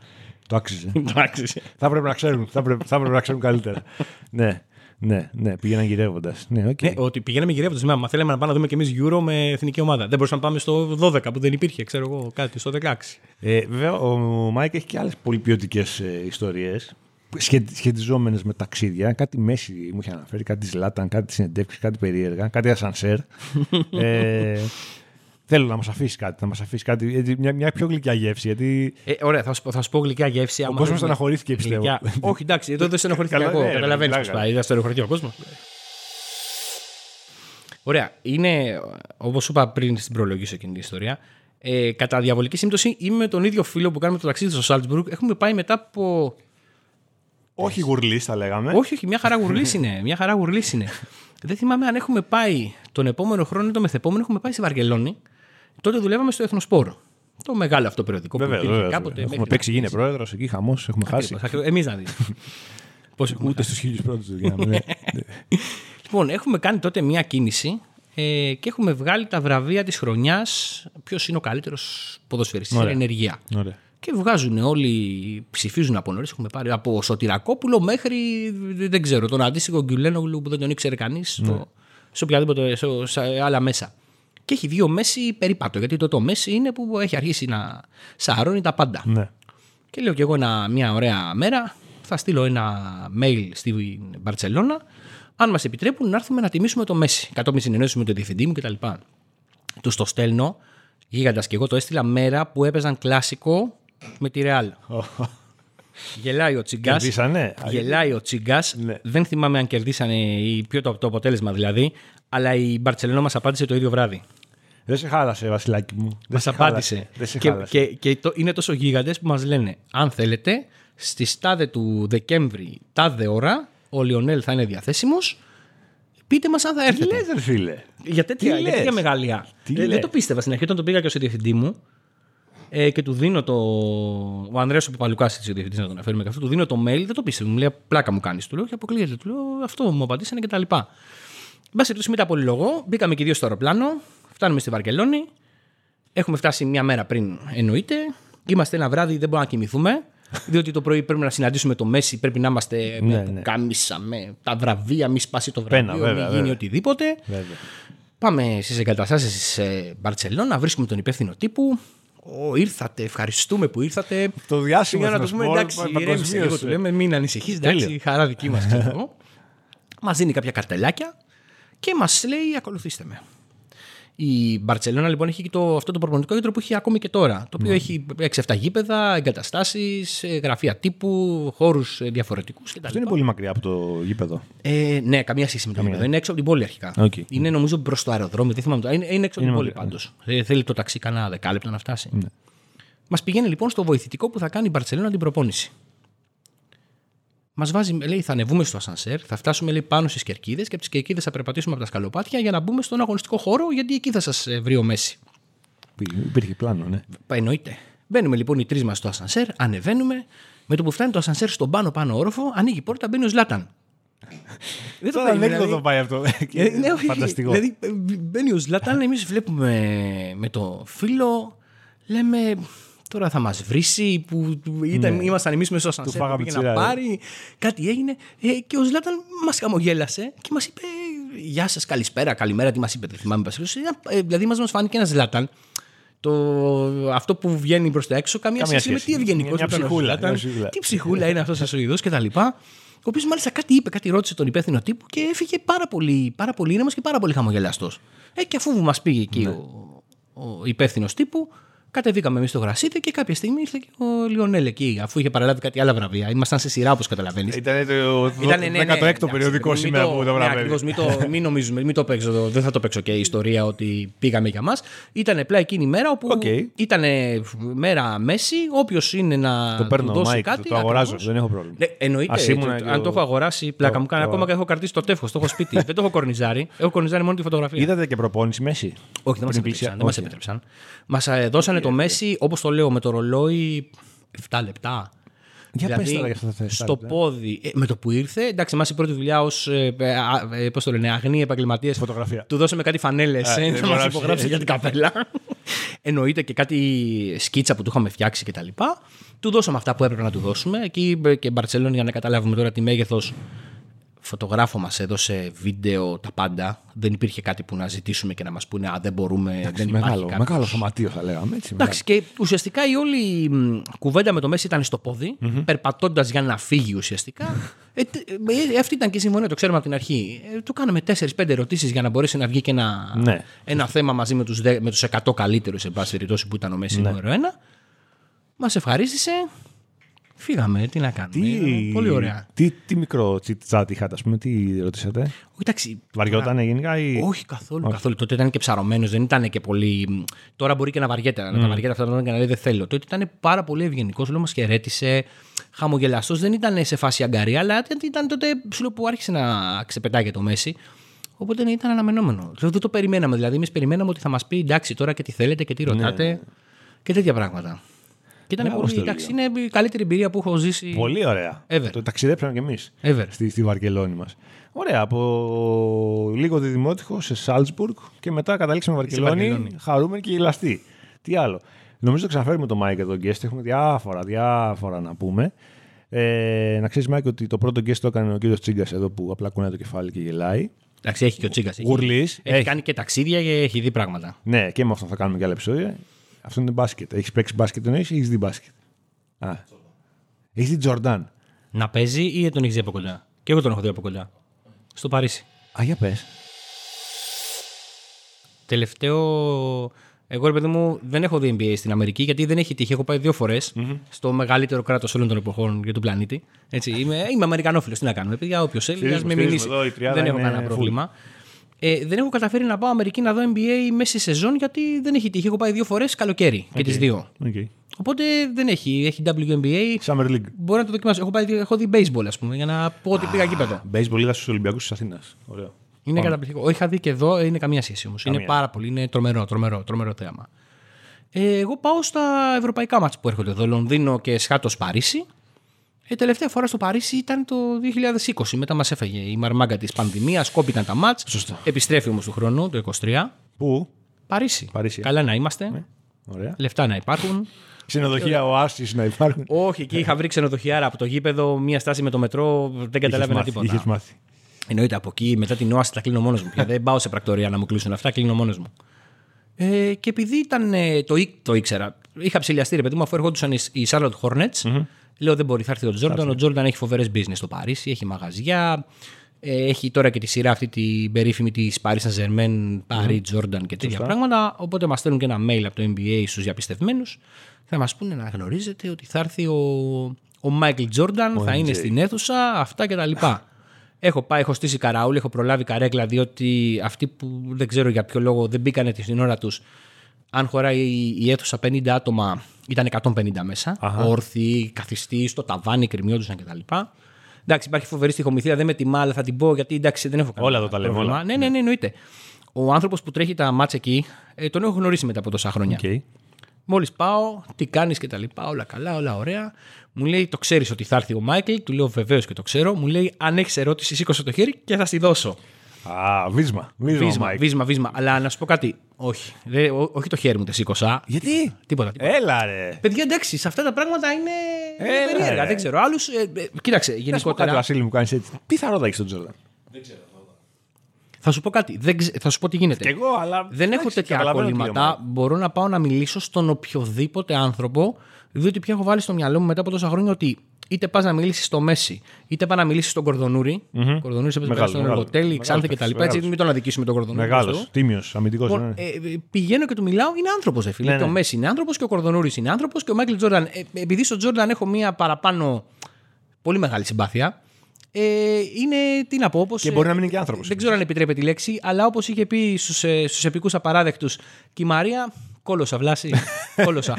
Speaker 1: Το άξιζε.
Speaker 2: Εντάξει.
Speaker 1: θα έπρεπε να ξέρουν. Θα έπρεπε, θα έπρεπε να ξέρουν καλύτερα. ναι, ναι, ναι. Πήγαιναν γυρεύοντας. Ναι, οκ.
Speaker 2: Ναι, ότι πηγαίναμε γυρεύοντας. Μα θέλαμε να πάμε να δούμε κι εμείς Euro με εθνική ομάδα. Δεν μπορούσαμε να πάμε στο 12 που δεν υπήρχε, ξέρω εγώ, κάτι, στο 16.
Speaker 1: Ε, βέβαια, ο Μάικ έχει και άλλες πολύ ποιοτικές ε, ιστορίες. Σχετιζόμενες με ταξίδια. Κάτι Μέσι μου είχε αναφέρει, κάτι Ζλάταν, κάτι συνεντεύξεις, κάτι περίεργα, κάτι ασανσέρ. ε, θέλω να μας αφήσεις κάτι, να μας αφήσεις κάτι. έτσι, Μια, μια πιο γλυκιά γεύση. Γιατί
Speaker 2: Ε, ωραία, θα σου, πω- θα σου πω γλυκιά γεύση. άμα
Speaker 1: κόσμος
Speaker 2: θέλουμε.
Speaker 1: στεναχωρήθηκε, πιστεύω.
Speaker 2: Γλυκιά. Όχι, εντάξει, εδώ δεν στεναχωρήθηκα
Speaker 1: Καλά,
Speaker 2: εγώ.
Speaker 1: ναι,
Speaker 2: Καταλαβαίνεις
Speaker 1: πλάκα.
Speaker 2: πώς πάει. Δεν στεναχωρηθεί ο κόσμος. Ωραία. Είναι, όπως είπα πριν στην προλογή σε εκείνη την ιστορία, ε, κατά διαβολική σύμπτωση είμαι με τον ίδιο φίλο που κάνουμε το ταξίδι στο Σάλτσμπουργκ. Έχουμε πάει μετά από.
Speaker 1: Όχι γουρλής, θα λέγαμε.
Speaker 2: Όχι, όχι, μια χαρά γουρλής είναι. Μια χαρά γουρλής είναι. Δεν θυμάμαι αν έχουμε πάει τον επόμενο χρόνο ή το μεθεπόμενο, έχουμε πάει στη Βαρκελόνη. Τότε δουλεύαμε στο Εθνοσπόρο. Το μεγάλο αυτό περιοδικό
Speaker 1: Βέβαια,
Speaker 2: που υπήρχε
Speaker 1: βέβαια.
Speaker 2: κάποτε.
Speaker 1: Έχουμε
Speaker 2: μέχρι
Speaker 1: παίξει,
Speaker 2: να
Speaker 1: γίνει πρόεδρος εκεί, χαμός, έχουμε χάσει.
Speaker 2: Εμείς να δεις. Πώς έχουμε
Speaker 1: Ούτε στους χίλιους πρώτους δεν γίναμε. ναι.
Speaker 2: Λοιπόν, έχουμε κάνει τότε μια κίνηση ε, και έχουμε βγάλει τα βραβεία της χρονιάς. Ποιος είναι ο καλύτερος ποδοσφαιριστής
Speaker 1: Ωραία.
Speaker 2: ενεργεία.
Speaker 1: Ωραία.
Speaker 2: Και βγάζουν όλοι, ψηφίζουν από νωρίς. Έχουμε πάρει από Σωτηρακόπουλο μέχρι δεν ξέρω, τον αντίστοιχο Γκουλένογλου που δεν τον ήξερε κανείς σε οποιαδήποτε σε, σε άλλα μέσα. Και έχει βγει ο Μέση περίπατο, γιατί τότε ο Μέση είναι που έχει αρχίσει να σαρώνει τα πάντα.
Speaker 1: Ναι.
Speaker 2: Και λέω κι εγώ ένα, μια ωραία μέρα θα στείλω ένα mail στην Μπαρσελόνα αν μας επιτρέπουν να έρθουμε να τιμήσουμε το Μέση. Κατόπιν συνεννόησης με τον διευθυντή μου κτλ. Τους το στέλνω, γίγαντας και εγώ το έστειλα μέρα που έπαιζαν κλάσικο με τη Ρεάλ. Γελάει ο Τσιγκάς.
Speaker 1: Κερδίσανε.
Speaker 2: Γελάει ο Τσιγκάς.
Speaker 1: Ναι.
Speaker 2: Δεν θυμάμαι αν κερδίσανε ή ποιο το, το αποτέλεσμα δηλαδή. Αλλά η Μπαρσελόνα μας απάντησε το ίδιο βράδυ.
Speaker 1: Δεν σε χάλασε, Βασιλάκι μου. Δεν
Speaker 2: Μας
Speaker 1: σε
Speaker 2: απάντησε.
Speaker 1: χάλασε. Δεν σε
Speaker 2: και
Speaker 1: χάλασε.
Speaker 2: και, και το, είναι τόσο γίγαντες που μας λένε, αν θέλετε, στι τάδε του Δεκέμβρη, τάδε ώρα, ο Λιονέλ θα είναι διαθέσιμος. Πείτε μας αν θα
Speaker 1: Τι
Speaker 2: έρθετε.
Speaker 1: λες, ρε φίλε.
Speaker 2: Για τέτοια,
Speaker 1: Τι
Speaker 2: για
Speaker 1: λες;
Speaker 2: τέτοια μεγαλεία.
Speaker 1: Τι
Speaker 2: Ε, δεν
Speaker 1: λες;
Speaker 2: το πίστευα στην αρχή όταν τον πήγα και ως διευθυντή μου. Ε, και του δίνω το. Ο Ανδρέας ο Παπαλουκάς, ο διευθυντής, να τον αναφέρουμε και αυτό, του δίνω το mail, δεν το πίστευε. Μου λέει πλάκα μου κάνεις. Του λέω και αποκλείεται. Του λέω αυτό μου απαντήσανε και τα λοιπά. Εν πάση περιπτώσει, μετά πολύ λόγο, μπήκαμε και οι δύο στο αεροπλάνο, φτάνουμε στη Βαρκελόνη. Έχουμε φτάσει μια μέρα πριν, εννοείται. Είμαστε ένα βράδυ, δεν μπορούμε να κοιμηθούμε. Διότι το πρωί πρέπει να συναντήσουμε το Μέση, πρέπει να είμαστε με
Speaker 1: Ναι, ναι.
Speaker 2: πουκάμισα, με τα βραβεία, μη σπάσει το βραβείο,
Speaker 1: Πένα, βέβαια,
Speaker 2: μη γίνει
Speaker 1: βέβαια.
Speaker 2: οτιδήποτε.
Speaker 1: Βέβαια.
Speaker 2: Πάμε στις εγκαταστάσεις τη Μπαρσελόνα, βρίσκουμε τον υπεύθυνο τύπου. Ω, ήρθατε, ευχαριστούμε που ήρθατε.
Speaker 1: Το διάσημος
Speaker 2: Για να το πούμε,
Speaker 1: εθνοσπορ,
Speaker 2: εντάξει,
Speaker 1: πα-
Speaker 2: ηρέμησε λίγο.
Speaker 1: παγκοσμίως,
Speaker 2: Του λέμε, μην ανησυχείς, εντάξει,
Speaker 1: Τέλεια.
Speaker 2: χαρά δική μας. Μας δίνει κάποια καρτελάκια και μας λέει, ακολουθήστε με. Η Μπαρσελόνα λοιπόν έχει και το, αυτό το προπονητικό κέντρο που έχει ακόμη και τώρα. Το οποίο έχει 6-7 γήπεδα, εγκαταστάσεις, γραφεία τύπου, χώρους διαφορετικούς κτλ.
Speaker 1: Αυτό είναι πολύ μακριά από το γήπεδο.
Speaker 2: Ε, ναι, καμία σχέση με το γήπεδο. Είναι έξω από την πόλη αρχικά.
Speaker 1: Οκ.
Speaker 2: Είναι νομίζω προς το αεροδρόμιο. Δεν θυμάμαι. το- Είναι, είναι έξω από την
Speaker 1: Είναι
Speaker 2: πόλη
Speaker 1: μακριά,
Speaker 2: πάντως. Ε, θέλει το ταξί κανένα δεκάλεπτο να φτάσει. Μας πηγαίνει λοιπόν στο βοηθητικό που θα κάνει η Μπαρσελόνα την προπόνηση. Μας βάζει, λέει, θα ανεβούμε στο ασανσέρ, θα φτάσουμε λέει, πάνω στις κερκίδες και από τις κερκίδες θα περπατήσουμε από τα σκαλοπάτια για να μπούμε στον αγωνιστικό χώρο, γιατί εκεί θα σας βρει ο Μέση.
Speaker 1: Υπήρχε πλάνο, ναι.
Speaker 2: Πα, Εννοείται. Μπαίνουμε λοιπόν οι τρεις μας στο ασανσέρ, ανεβαίνουμε. Με το που φτάνει το ασανσέρ στον πάνω πάνω όροφο, ανοίγει η πόρτα, μπαίνει ο Ζλάταν. Δεν
Speaker 1: Τώρα
Speaker 2: περίμενα,
Speaker 1: δεν
Speaker 2: δηλαδή.
Speaker 1: το πάει αυτό.
Speaker 2: Ε, ναι, όχι.
Speaker 1: Φανταστικό.
Speaker 2: Δηλαδή, ε, μπαίνει ο Ζλάταν, εμείς βλέπουμε με το φίλο, λέμε. Τώρα θα μας βρήσει που που ήταν, ήμασταν εμείς μέσα στο ασανσέρ που
Speaker 1: Ναι. φάγαμε
Speaker 2: πήγε να
Speaker 1: τσιρά, ε.
Speaker 2: πάρει. Κάτι έγινε. Ε, και ο Ζλάταν μας χαμογέλασε και μας είπε Γεια σας, καλησπέρα, καλημέρα. Τι μας είπε, δεν θυμάμαι. πάση περιπτώσει. Ε, δηλαδή, μας φάνηκε ένας Ζλάταν. Το, αυτό που βγαίνει προς τα έξω, καμία,
Speaker 1: Καμία
Speaker 2: σχέση με
Speaker 1: σχέση.
Speaker 2: τι ευγενικό
Speaker 1: Μια ψυχούλα, μια ψυχούλα.
Speaker 2: Τι ψυχούλα είναι αυτός ο ιδό και τα λοιπά. Ο οποίος μάλιστα κάτι είπε, κάτι ρώτησε τον υπεύθυνο τύπου και έφυγε πάρα πολύ, πάρα πολύ ήρεμος και πάρα πολύ χαμογελαστός. Ε, και αφού μας πήγε εκεί
Speaker 1: Ναι.
Speaker 2: ο, ο υπεύθυνος τύπου, κατεβήκαμε εμείς στο γρασίδι και κάποια στιγμή ήρθε και ο Λιονέλ εκεί, αφού είχε παραλάβει κάτι άλλα βραβεία. Ήμασταν σε σειρά, όπως καταλαβαίνεις.
Speaker 1: Ήταν το
Speaker 2: Ήτανε, ναι, ναι,
Speaker 1: 16ο
Speaker 2: εντάξει,
Speaker 1: περιοδικό
Speaker 2: μην
Speaker 1: σήμερα
Speaker 2: το-
Speaker 1: που το
Speaker 2: ναι,
Speaker 1: βραβεύει.
Speaker 2: ακριβώς, μην, το, μην νομίζουμε, μην το παίξω, το- δεν θα το παίξω και η ιστορία ότι πήγαμε για μας. Ήταν απλά εκείνη η μέρα όπου
Speaker 1: Οκ.
Speaker 2: ήταν μέρα Μέσι, όποιος είναι να
Speaker 1: Το
Speaker 2: του
Speaker 1: παίρνω,
Speaker 2: δώσει
Speaker 1: Μάικ,
Speaker 2: κάτι.
Speaker 1: το, το αγοράζω,
Speaker 2: ακριβώς.
Speaker 1: δεν έχω πρόβλημα.
Speaker 2: Ναι, εννοείται.
Speaker 1: Ας ήμουνα
Speaker 2: το-
Speaker 1: και
Speaker 2: αν
Speaker 1: ο-
Speaker 2: το έχω αγοράσει, πλάκα μου κάνει.
Speaker 1: το-
Speaker 2: Ακόμα και έχω κρατήσει το τεύχο, το έχω σπίτι. δεν το έχω κορνιζάρει. Έχω κορνιζάρει μόνο τη φωτογραφία.
Speaker 1: Είδατε και προπόνηση μέση.
Speaker 2: Όχι, δεν μας
Speaker 1: Πριν
Speaker 2: επέτρεψαν.
Speaker 1: πλησιά-
Speaker 2: Δεν μας
Speaker 1: όχι.
Speaker 2: επέτρεψαν. Μας δώσανε το Μέση, όπως το λέω, με το ρολόι 7 λεπτά.
Speaker 1: Για
Speaker 2: δηλαδή,
Speaker 1: πες τώρα για αυτά τα 7
Speaker 2: στο
Speaker 1: λεπτά.
Speaker 2: πόδι, ε, με το που ήρθε, εντάξει, εμάς η πρώτη δουλειά ως ε, πώς το λένε, αγνοί επαγγελματίες.
Speaker 1: Φωτογραφία.
Speaker 2: Του δώσαμε κάτι φανέλες
Speaker 1: Α,
Speaker 2: να μας
Speaker 1: υπογράψει.
Speaker 2: υπογράψει για την καπέλα. Εννοείται και κάτι σκίτσα που του είχαμε φτιάξει κτλ. Του δώσαμε αυτά που έπρεπε να του δώσουμε. Εκεί ε, και Μπαρσελόνη, για να καταλάβουμε τώρα τι μέγεθος φωτογράφο μας έδωσε βίντεο τα πάντα. Δεν υπήρχε κάτι που να ζητήσουμε και να μας πούνε «Α, δεν μπορούμε, δεν υπάρχει
Speaker 1: Μεγάλο,
Speaker 2: κάποιος».
Speaker 1: μεγάλο σωματείο θα λέγαμε. Έτσι,
Speaker 2: Εντάξει, και ουσιαστικά η όλη μ, κουβέντα με το Μέση ήταν στο πόδι, περπατώντας για να φύγει ουσιαστικά. Ε, τε- ε, αυτή ήταν και η συμφωνία, το ξέρουμε από την αρχή. Ε, του κάναμε 4-5 ερωτήσεις για να μπορέσει να βγει και ένα,
Speaker 1: Ναι.
Speaker 2: ένα θέμα μαζί με τους με τους 100 καλύτερους, σε πάση περιπτώσει, που ήταν ο Μέση νούμερο 1. Μας ευχαρίστησε. Φύγαμε, τι να κάνουμε.
Speaker 1: Τι,
Speaker 2: Πολύ ωραία.
Speaker 1: Τι, τι μικρό τσιτ είχατε, ας πούμε, τι ρωτήσατε;
Speaker 2: Όχι, εντάξει.
Speaker 1: Βαριότανε γενικά ή.
Speaker 2: Όχι καθόλου, καθόλου. Τότε ήταν και ψαρωμένος, δεν ήταν και πολύ. Τώρα μπορεί και να βαριέται, να τα βαριέται αυτά τα πράγματα και να λέει δεν θέλω. Τότε ήταν πάρα πολύ ευγενικό, λέω μας χαιρέτησε, χαμογελαστός. Δεν ήταν σε φάση αγκαρία, αλλά ήταν τότε σου που άρχισε να ξεπετάει για το Μέση. Οπότε ναι, ήταν αναμενόμενο. Δεν το περιμέναμε. Δηλαδή, εμείς περιμέναμε ότι θα μας πει εντάξει τώρα και τι θέλετε και τι ρωτάτε
Speaker 1: Ναι.
Speaker 2: και τέτοια πράγματα. Και ήταν
Speaker 1: Μπράβο
Speaker 2: πολύ.
Speaker 1: στο
Speaker 2: Εντάξει, είναι η καλύτερη εμπειρία που έχω ζήσει.
Speaker 1: Πολύ ωραία.
Speaker 2: Ever.
Speaker 1: Το ταξιδέψαμε κι εμείς
Speaker 2: Ever.
Speaker 1: στη, στη Βαρκελόνη μας. Ωραία. Από λίγο Διδυμότειχο σε Σάλτσμπουργκ και μετά καταλήξαμε Βαρκελόνη,
Speaker 2: Βαρκελόνη.
Speaker 1: χαρούμενοι και γελαστοί. Τι άλλο. Νομίζω το ξαναφέρουμε το Μάικ εδώ guest. Έχουμε διάφορα, διάφορα να πούμε. Ε, να ξέρεις, Μάικ, ότι το πρώτο guest το έκανε ο κύριος Τσίγκας εδώ που απλά κουνάει το κεφάλι και γελάει.
Speaker 2: Εντάξει, έχει και ο Τσίγκας.
Speaker 1: Γουρλής.
Speaker 2: Έχει
Speaker 1: Έχει.
Speaker 2: κάνει και ταξίδια και έχει δει πράγματα.
Speaker 1: Ναι, και με αυτό θα κάνουμε και άλλα επεισόδια. Αυτό είναι μπάσκετ. Έχεις παίξει μπάσκετ εννοείς ή έχεις δει μπάσκετ; Α. Έχεις δει Τζορντάν.
Speaker 2: Να παίζει ή τον έχεις δει από κοντά; Και εγώ τον έχω δει από κοντά. Στο Παρίσι.
Speaker 1: Α, για πες.
Speaker 2: Τελευταίο. Εγώ, ρε παιδί μου, δεν έχω δει NBA στην Αμερική γιατί δεν έχει τύχει. Έχω πάει δύο φορές στο μεγαλύτερο κράτος όλων των εποχών για τον πλανήτη. Έτσι, είμαι, είμαι Αμερικανόφιλος. Τι να κάνουμε, παιδιά, όποιος θέλει, ας
Speaker 1: Στηρίζουμε,
Speaker 2: με
Speaker 1: στηρίζουμε
Speaker 2: μιλήσει.
Speaker 1: εδώ, η τριάδα
Speaker 2: Δεν έχω
Speaker 1: είναι
Speaker 2: κανένα
Speaker 1: full.
Speaker 2: Πρόβλημα. Ε, δεν έχω καταφέρει να πάω Αμερική να δω NBA μέση σεζόν γιατί δεν έχει τύχει. Έχω πάει δύο φορές καλοκαίρι και τις δύο.
Speaker 1: Okay.
Speaker 2: Οπότε δεν έχει. Έχει WNBA.
Speaker 1: Summer League.
Speaker 2: Μπορώ να το δοκιμάσω. Έχω, πάει, έχω δει baseball, ας πούμε, για να πω ότι πήγα γήπεδο.
Speaker 1: Baseball είδα στους Ολυμπιακούς της Αθήνας. Ωραίο.
Speaker 2: Είναι καταπληκτικό. Όχι, είχα δει και εδώ, είναι καμία σχέση όμως. Είναι
Speaker 1: Καμία.
Speaker 2: πάρα πολύ, είναι τρομερό, τρομερό, τρομερό θέαμα. Ε, εγώ πάω στα ευρωπαϊκά μάτς που έρχονται εδώ, Λονδίνο και Σχάτος Παρίσι. Ε, τελευταία φορά στο Παρίσι ήταν το 2020. Μετά μας έφαγε η μαρμάγκα της πανδημίας, κόπηκαν τα μάτς.
Speaker 1: Σωστά.
Speaker 2: Επιστρέφει όμως του χρόνου, το 23.
Speaker 1: Πού;
Speaker 2: Παρίσι.
Speaker 1: Παρίσι, ε.
Speaker 2: Καλά να είμαστε.
Speaker 1: Ωραία.
Speaker 2: Λεφτά να υπάρχουν.
Speaker 1: Ξενοδοχεία οάσεις να υπάρχουν.
Speaker 2: Όχι, εκεί είχα βρει ξενοδοχιάρα από το γήπεδο, μία στάση με το μετρό, δεν καταλάβαινα τίποτα.
Speaker 1: Είχες μάθει.
Speaker 2: Εννοείται από εκεί, μετά την όαση τα κλείνω μόνος μου. πια. δεν πάω σε πρακτορία να μου κλείσουν αυτά, κλείνω μόνος μου. Ε, και επειδή ήταν. ε, το, ή- το ήξερα, είχα ψηλιαστεί ρε παιδί μου, αφού ερχόντουσαν οι, οι Charlotte Hornets. Λέω δεν μπορεί, θα έρθει ο Τζόρνταν. Ο Τζόρνταν έχει φοβερές business στο Παρίσι, έχει μαγαζιά. Ε, έχει τώρα και τη σειρά αυτή την περίφημη της Paris Saint-Germain, Paris Jordan και τέτοια πράγματα. Οπότε μας στέλνουν και ένα mail από το NBA στους διαπιστευμένους. Θα μας πούνε να γνωρίζετε ότι θα έρθει ο, ο Michael Jordan, θα είναι στην αίθουσα, αυτά κτλ. Έχω πάει, έχω στήσει καραούλη, έχω προλάβει καρέκλα, διότι αυτοί που δεν ξέρω για ποιο λόγο δεν μπήκανε την ώρα τους, αν χωράει η- η αίθουσα 50 άτομα, ήταν 150 μέσα. Όρθιοι, καθιστοί, στο ταβάνι, κρεμιόντουσαν κτλ. Εντάξει, υπάρχει φοβερή στιχομυθία, δεν με τιμά, αλλά θα την πω γιατί εντάξει, δεν έχω κανένα
Speaker 1: Όλα εδώ τα λέμε,
Speaker 2: πρόβλημα.
Speaker 1: όλα.
Speaker 2: Ναι, ναι, ναι, εννοείται. Ο άνθρωπος που τρέχει τα μάτσα εκεί, ε, τον έχω γνωρίσει μετά από τόσα χρόνια.
Speaker 1: Οκ.
Speaker 2: Μόλις πάω, τι κάνεις και τα λοιπά, όλα καλά, όλα ωραία. Μου λέει, το ξέρεις ότι θα έρθει ο Μάικλ. Του λέω, βεβαίως και το ξέρω. Μου λέει, αν έχεις ερώτηση, σήκωσε το χέρι και θα στη δώσω.
Speaker 1: Α, βίσμα. Βίσμα,
Speaker 2: Βίσμα,
Speaker 1: Mike.
Speaker 2: βίσμα, βίσμα. Αλλά να σου πω κάτι. Όχι. Δε, ό, όχι το χέρι μου, τε σήκωσα.
Speaker 1: Γιατί;
Speaker 2: Τίποτα. τίποτα.
Speaker 1: Έλα ρε.
Speaker 2: Παιδιά, εντάξει, σε αυτά τα πράγματα είναι, είναι
Speaker 1: Έλα,
Speaker 2: περίεργα.
Speaker 1: ρε.
Speaker 2: Δεν ξέρω. Άλλους. Ε, ε, κοίταξε,
Speaker 1: Να σου πω κάτι,
Speaker 2: γενικότερα.
Speaker 1: Βασίλη μου, κάνεις έτσι. Τι θα ρώταγες τον Τζόρνταν;
Speaker 2: Θα σου πω κάτι. Δεν, ξε- θα σου πω τι γίνεται.
Speaker 1: Κι εγώ, αλλά.
Speaker 2: Δεν έχω
Speaker 1: εντάξει,
Speaker 2: τέτοια
Speaker 1: καταλαβαίνω τι
Speaker 2: κολλήματα.
Speaker 1: λέω,
Speaker 2: Μπορώ να πάω να μιλήσω στον οποιοδήποτε άνθρωπο, διότι πια έχω βάλει στο μυαλό μου μετά από τόσα χρόνια ότι είτε πας να μιλήσεις στο Μέση, είτε πας να μιλήσεις στον Κορδονούρη. Mm-hmm. Κορδονούρης έπαιζε
Speaker 1: Μεγάλος,
Speaker 2: στο
Speaker 1: μεγάλος.
Speaker 2: Εργοτέλη,
Speaker 1: Μεγάλος
Speaker 2: Ξάνθη
Speaker 1: παίκτης,
Speaker 2: κτλ. Έτσι,
Speaker 1: μεγάλος.
Speaker 2: μην τον αδικήσουμε τον Κορδονούρη.
Speaker 1: Μεγάλος.
Speaker 2: Θεού.
Speaker 1: Τίμιος, αμυντικός.
Speaker 2: Λοιπόν, ε, ε, πηγαίνω και του μιλάω, είναι άνθρωπος, ε, φίλε.
Speaker 1: Ναι,
Speaker 2: Και ο
Speaker 1: ναι.
Speaker 2: Μέση είναι άνθρωπος και ο Κορδονούρης είναι άνθρωπος και ο Μάικλ Τζόρνταν. Ε, επειδή στον Τζόρνταν έχω μία παραπάνω πολύ μεγάλη συμπάθεια. Ε, είναι, τι να πω, όπως,
Speaker 1: Και μπορεί να μην είναι και άνθρωπος.
Speaker 2: Δεν ξέρω αν επιτρέπεται η λέξη, αλλά όπως είχε πει στους ε, στους επικούς απαράδεκτους και η Μαρία, κόλωσα, βλάση. κόλωσα.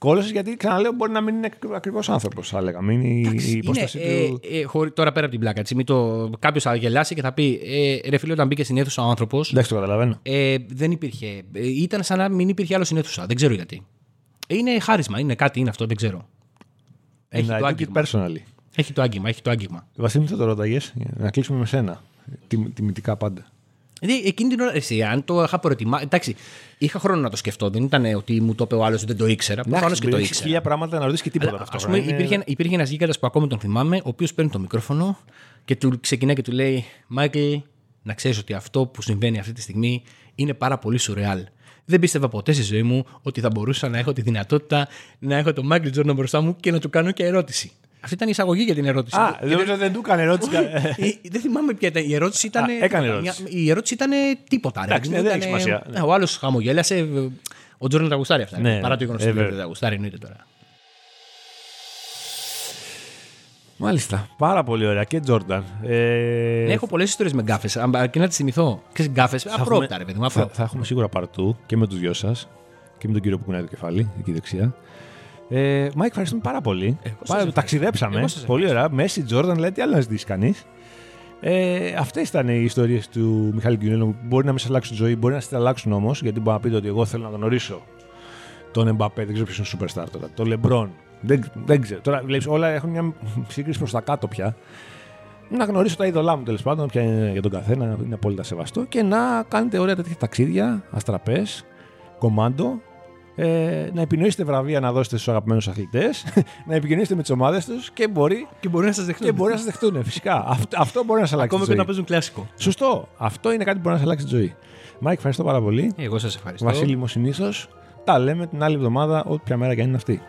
Speaker 1: Κόλωσε γιατί ξαναλέω μπορεί να μην είναι ακριβώς άνθρωπος, θα έλεγα. Μην είναι η υπόσταση
Speaker 2: είναι,
Speaker 1: του.
Speaker 2: ε, ε, χωρί- τώρα πέρα από την πλάκα. Έτσι, μην το, κάποιος θα γελάσει και θα πει ε, ρε φίλε, όταν μπήκε στην αίθουσα ο άνθρωπος.
Speaker 1: Εντάξει, το καταλαβαίνω.
Speaker 2: Ε, δεν υπήρχε. Ε, ήταν σαν να μην υπήρχε άλλος στην αίθουσα. Δεν ξέρω γιατί. Είναι χάρισμα, είναι κάτι, είναι αυτό, δεν ξέρω. Έχει
Speaker 1: And I
Speaker 2: το
Speaker 1: took it
Speaker 2: άγγιγμα.
Speaker 1: personally.
Speaker 2: Έχει το άγγιγμα, έχει το άγγιγμα.
Speaker 1: Βασίλη, μου θα το ρώταγε, να κλείσουμε με σένα. Τιμ- Τιμητικά πάντα.
Speaker 2: Δηλαδή, εκείνη την ώρα, εσύ, αν το είχα προετοιμάσει. Εντάξει, είχα χρόνο να το σκεφτώ. Δεν ήταν ότι μου το είπε ο άλλος, δεν το ήξερα. Προφανώς και το
Speaker 1: έχεις
Speaker 2: ήξερα.
Speaker 1: χίλια πράγματα να ρωτήσεις και τίποτα
Speaker 2: Αλλά,
Speaker 1: αυτό.
Speaker 2: ας πούμε, υπήρχε, υπήρχε ένας γίγαντας που ακόμα τον θυμάμαι, ο οποίος παίρνει το μικρόφωνο και του ξεκινάει και του λέει: Μάικλ, να ξέρεις ότι αυτό που συμβαίνει αυτή τη στιγμή είναι πάρα πολύ σουρεάλ. Δεν πίστευα ποτέ στη ζωή μου ότι θα μπορούσα να έχω τη δυνατότητα να έχω τον Μάικλ Τζόρνταν μπροστά μου και να του κάνω και ερώτηση. Αυτή ήταν η εισαγωγή για την ερώτηση.
Speaker 1: Α, δεν νομίζω ότι δεν του έκανε ερώτηση.
Speaker 2: Ε, δεν θυμάμαι ποια ήταν. Η ερώτηση ήταν.
Speaker 1: Α, έκανε ερώτηση.
Speaker 2: Η ερώτηση ήταν τίποτα. ρε.
Speaker 1: Εντάξει, ναι, δεν έχει
Speaker 2: Ήτανε-
Speaker 1: σημασία.
Speaker 2: Ε, Ο άλλος χαμογέλασε. Ο Τζόρνταν τα γουστάρει αυτά.
Speaker 1: Ναι,
Speaker 2: παρά το
Speaker 1: ναι,
Speaker 2: γεγονός
Speaker 1: ε,
Speaker 2: ότι
Speaker 1: βέβαια.
Speaker 2: δεν τα γουστάρει, εννοείται τώρα.
Speaker 1: Μάλιστα. Πάρα πολύ ωραία. Και Τζόρνταν. Ε,
Speaker 2: Έχω πολλές ιστορίες με γκάφες. Και να τις θυμηθώ. Ξέρεις, γκάφες. Απρόοπτα, ρε παιδί μου.
Speaker 1: θα,
Speaker 2: απρόοπτα.
Speaker 1: θα έχουμε σίγουρα part two και με τους δυο σας και με τον κύριο που κουνάει το κεφάλι, εκεί δεξιά. Ε, Μάικ, ευχαριστούμε πάρα πολύ.
Speaker 2: Εγώ σας
Speaker 1: Πάρα,
Speaker 2: ευχαριστώ.
Speaker 1: ταξιδέψαμε.
Speaker 2: Εγώ σας
Speaker 1: πολύ ωραία. Μέσι, Τζόρνταν, λέει τι άλλο να ζητήσει κανείς. Ε, Αυτές ήταν οι ιστορίες του Μιχάλη Κιουνέλου. Μπορεί να μην σα αλλάξουν τη ζωή, μπορεί να σα αλλάξουν όμως, γιατί μπορεί να πείτε ότι εγώ θέλω να γνωρίσω τον Εμπαπέ, δεν ξέρω ποιος είναι superstar τώρα. Τον Λεμπρόν. Δεν, δεν ξέρω. Τώρα βλέπεις, όλα έχουν μια σύγκριση προς τα κάτω πια. Να γνωρίσω τα είδωλά μου τέλος πάντων, ποια είναι για τον καθένα, είναι απόλυτα σεβαστό και να κάνετε ωραία τέτοια ταξίδια, αστραπές, κομμάντο. Ε, να επινοήσετε βραβεία να δώσετε στους αγαπημένους αθλητές, να επικοινωνήσετε με τις ομάδες τους και μπορεί,
Speaker 2: Και μπορεί να σας δεχτούν.
Speaker 1: και μπορεί να σας δεχτούν. Φυσικά. Αυτό, αυτό μπορεί να σας αλλάξει
Speaker 2: Ακόμα
Speaker 1: τη
Speaker 2: και
Speaker 1: ζωή.
Speaker 2: να παίζουν κλασικό.
Speaker 1: Σωστό. Αυτό είναι κάτι που μπορεί να σας αλλάξει τη ζωή. Μάικ, ευχαριστώ πάρα πολύ.
Speaker 2: Εγώ σας ευχαριστώ.
Speaker 1: Βασίλη μου συνήθω. Τα λέμε την άλλη εβδομάδα, όποια μέρα και αν είναι αυτή.